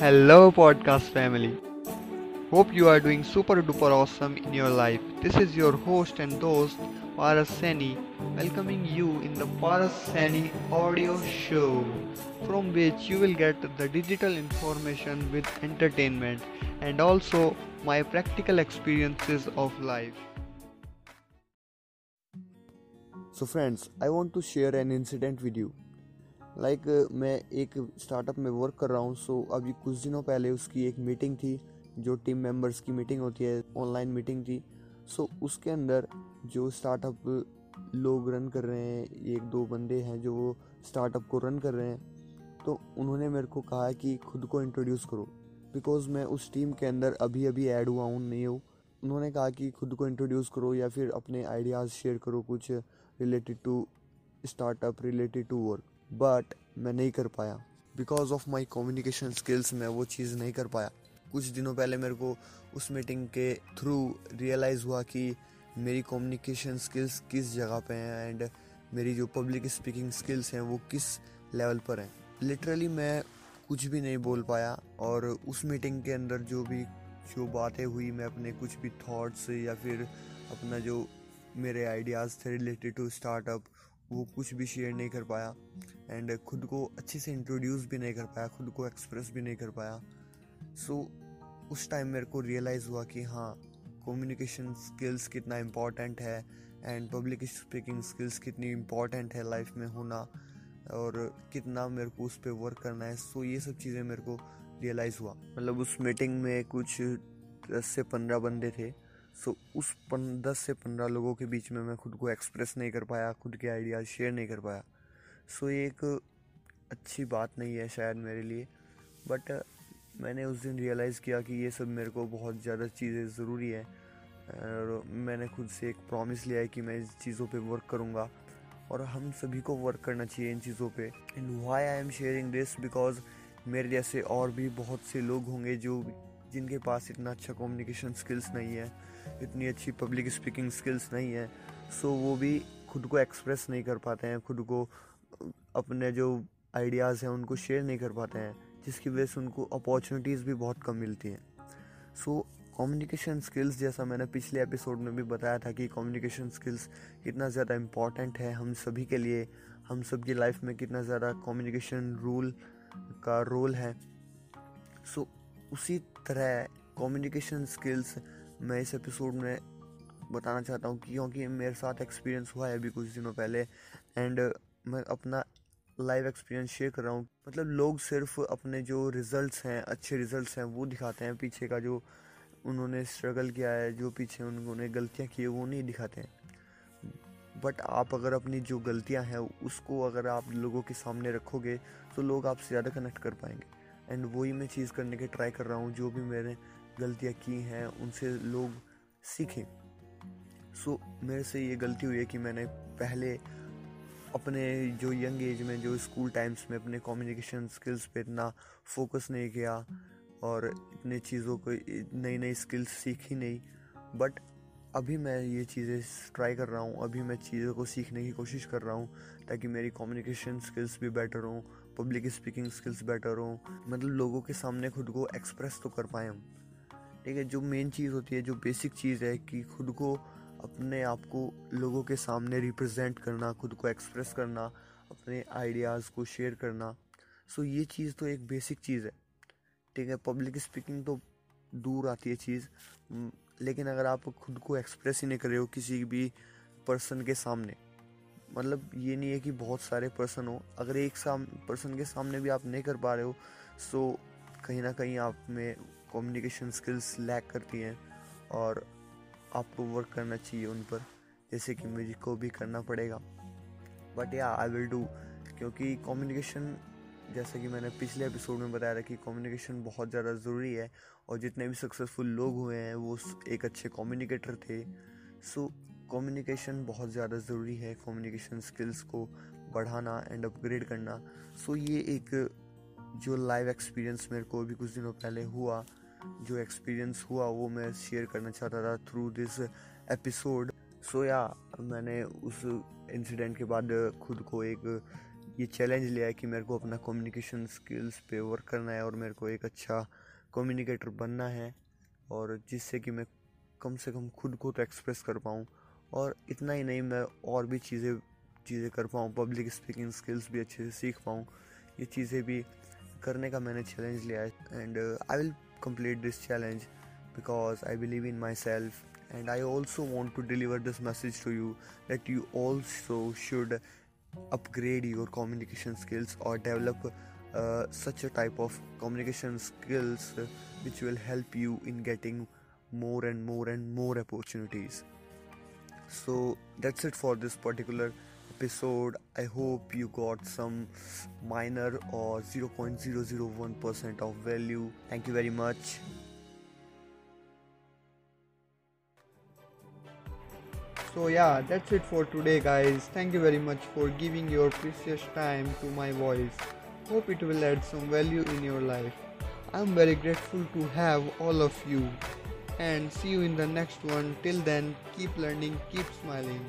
Hello, podcast family. Hope you are doing super duper awesome in your life. This is your host and host, Paras Sani, welcoming you in the Paras Sani audio show, from which you will get the digital information with entertainment and also my practical experiences of life. So, friends, I want to share an incident with you. Like मैं एक startup में work कर रहा हूँ सो अभी कुछ दिनों पहले उसकी एक मीटिंग थी, जो टीम मेंबर्स की मीटिंग होती है ऑनलाइन मीटिंग थी। सो उसके अंदर जो स्टार्टअप लोग रन कर रहे हैं, एक दो बंदे हैं जो वो स्टार्टअप को रन कर रहे हैं तो उन्होंने मेरे को कहा कि खुद को इंट्रोड्यूस करो। बिकॉज़ मैं उस टीम के अंदर अभी अभी ऐड हुआ हूँ, नहीं हूँ। उन्होंने कहा कि खुद को इंट्रोड्यूस करो या फिर अपने आइडियाज़ शेयर करो कुछ related to startup related to work but मैं नहीं कर पाया। Because of my communication skills मैं वो चीज़ नहीं कर पाया। कुछ दिनों पहले मेरे को उस मीटिंग के थ्रू रियलाइज़ हुआ कि मेरी कम्युनिकेशन स्किल्स किस जगह पे हैं एंड मेरी जो पब्लिक स्पीकिंग स्किल्स हैं वो किस लेवल पर हैं। लिटरली मैं कुछ भी नहीं बोल पाया और उस मीटिंग के अंदर जो भी, जो बातें हुई, मैं अपने कुछ भी थॉट्स या फिर अपना जो मेरे आइडियाज़ थे रिलेटेड टू स्टार्टअप वो कुछ भी शेयर नहीं कर पाया। एंड खुद को अच्छे से इंट्रोड्यूस भी नहीं कर पाया खुद को एक्सप्रेस भी नहीं कर पाया। सो so, उस टाइम मेरे को रियलाइज़ हुआ कि हाँ कम्युनिकेशन स्किल्स कितना इंपॉर्टेंट है एंड पब्लिक स्पीकिंग स्किल्स कितनी इंपॉर्टेंट है लाइफ में होना और कितना मेरे को उस पर वर्क करना है। सो ये सब चीज़ें मेरे को रियलाइज़ हुआ। मतलब उस मीटिंग में कुछ दस से पंद्रह बंदे थे। सो उस पन, दस से पंद्रह लोगों के बीच में मैं खुद को एक्सप्रेस नहीं कर पाया, खुद के आइडियाज़ शेयर नहीं कर पाया। सो ये एक अच्छी बात नहीं है शायद मेरे लिए बट मैंने उस दिन रियलाइज़ किया कि ये सब मेरे को बहुत ज़्यादा चीज़ें ज़रूरी है, और मैंने खुद से एक प्रॉमिस लिया है कि मैं इस चीज़ों पे वर्क करूँगा, और हम सभी को वर्क करना चाहिए इन चीज़ों पे। And why I am sharing this because मेरे जैसे और भी बहुत से लोग होंगे जो जिनके पास इतना अच्छा कम्युनिकेशन स्किल्स नहीं है इतनी अच्छी पब्लिक स्पीकिंग स्किल्स नहीं है सो वो भी खुद को एक्सप्रेस नहीं कर पाते हैं खुद को अपने जो आइडियाज़ हैं उनको शेयर नहीं कर पाते हैं जिसकी वजह से उनको अपॉर्चुनिटीज़ भी बहुत कम मिलती हैं। सो कम्युनिकेशन स्किल्स जैसा मैंने पिछले एपिसोड में भी बताया था कि कम्युनिकेशन स्किल्स कितना ज़्यादा इंपॉर्टेंट है हम सभी के लिए हम सब की लाइफ में कितना ज़्यादा कम्युनिकेशन रूल का रोल है। सो so, उसी तरह कम्युनिकेशन स्किल्स मैं इस एपिसोड में बताना चाहता हूँ क्योंकि मेरे साथ एक्सपीरियंस हुआ है अभी कुछ दिनों पहले एंड मैं अपना लाइव एक्सपीरियंस शेयर कर रहा हूँ। मतलब लोग सिर्फ़ अपने जो रिजल्ट्स हैं, अच्छे रिजल्ट्स हैं, वो दिखाते हैं, पीछे का जो उन्होंने स्ट्रगल किया है, जो पीछे उन्होंने गलतियाँ की है, वो नहीं दिखाते हैं। बट आप अगर अपनी जो गलतियाँ हैं, उसको अगर आप लोगों के सामने रखोगे तो लोग आपसे ज़्यादा कनेक्ट कर पाएँगे। एंड वही मैं चीज़ करने की ट्राई कर रहा हूँ जो भी मैंने गलतियाँ की हैं उनसे लोग सीखें। सो so, मेरे से ये गलती हुई है कि मैंने पहले अपने जो यंग एज में जो स्कूल टाइम्स में अपने कम्युनिकेशन स्किल्स पे इतना फोकस नहीं किया और इतने चीज़ों को नई नई स्किल्स सीखी नहीं। बट अभी मैं ये चीज़ें ट्राई कर रहा हूँ अभी मैं चीज़ों को सीखने की कोशिश कर रहा हूँ ताकि मेरी कम्युनिकेशन स्किल्स भी बेटर हों पब्लिक स्पीकिंग स्किल्स बेटर हो मतलब लोगों के सामने खुद को एक्सप्रेस तो कर पाए हम। ठीक है, जो मेन चीज़ होती है, जो बेसिक चीज़ है कि खुद को अपने आप को लोगों के सामने रिप्रेजेंट करना, खुद को एक्सप्रेस करना, अपने आइडियाज़ को शेयर करना। सो ये चीज़ तो एक बेसिक चीज़ है। ठीक है पब्लिक स्पीकिंग तो दूर आती है चीज़, लेकिन अगर आप खुद को एक्सप्रेस ही नहीं कर रहे हो किसी भी पर्सन के सामने मतलब ये नहीं है कि बहुत सारे पर्सन हो। अगर एक साम पर्सन के सामने भी आप नहीं कर पा रहे हो सो कहीं ना कहीं आप में कम्युनिकेशन स्किल्स लैक करती हैं और आपको वर्क करना चाहिए उन पर। जैसे कि मुझे को भी करना पड़ेगा। But yeah I will do क्योंकि कम्युनिकेशन जैसे कि मैंने पिछले एपिसोड में बताया था कि कम्युनिकेशन बहुत ज़्यादा ज़रूरी है और जितने भी सक्सेसफुल लोग हुए हैं, वो एक अच्छे कम्युनिकेटर थे। सो कम्युनिकेशन बहुत ज़्यादा ज़रूरी है कम्युनिकेशन स्किल्स को बढ़ाना एंड अपग्रेड करना। सो ये एक जो लाइव एक्सपीरियंस मेरे को अभी कुछ दिनों पहले हुआ, जो एक्सपीरियंस हुआ, वो मैं शेयर करना चाहता था थ्रू दिस एपिसोड सो या मैंने उस इंसिडेंट के बाद खुद को एक ये चैलेंज लिया है कि मेरे को अपना कम्युनिकेशन स्किल्स पे वर्क करना है और मेरे को एक अच्छा कम्युनिकेटर बनना है और जिससे कि मैं कम से कम खुद को तो एक्सप्रेस कर पाऊँ। और इतना ही नहीं, मैं और भी चीज़ें चीज़ें कर पाऊँ पब्लिक स्पीकिंग स्किल्स भी अच्छे से सीख पाऊँ। ये चीज़ें भी करने का मैंने चैलेंज लिया है। And I will complete this challenge because I believe in myself and I also want to deliver this message to you that you also should upgrade your communication skills और develop such a type of communication skills which will help you in getting more and more and more opportunities so that's it for this particular episode i hope you got some minor or 0.001% of value thank you very much So yeah, that's it for today guys. Thank you very much for giving your precious time to my voice. Hope it will add some value in your life. I'm very grateful to have all of you. And see you in the next one. Till then, keep learning, keep smiling.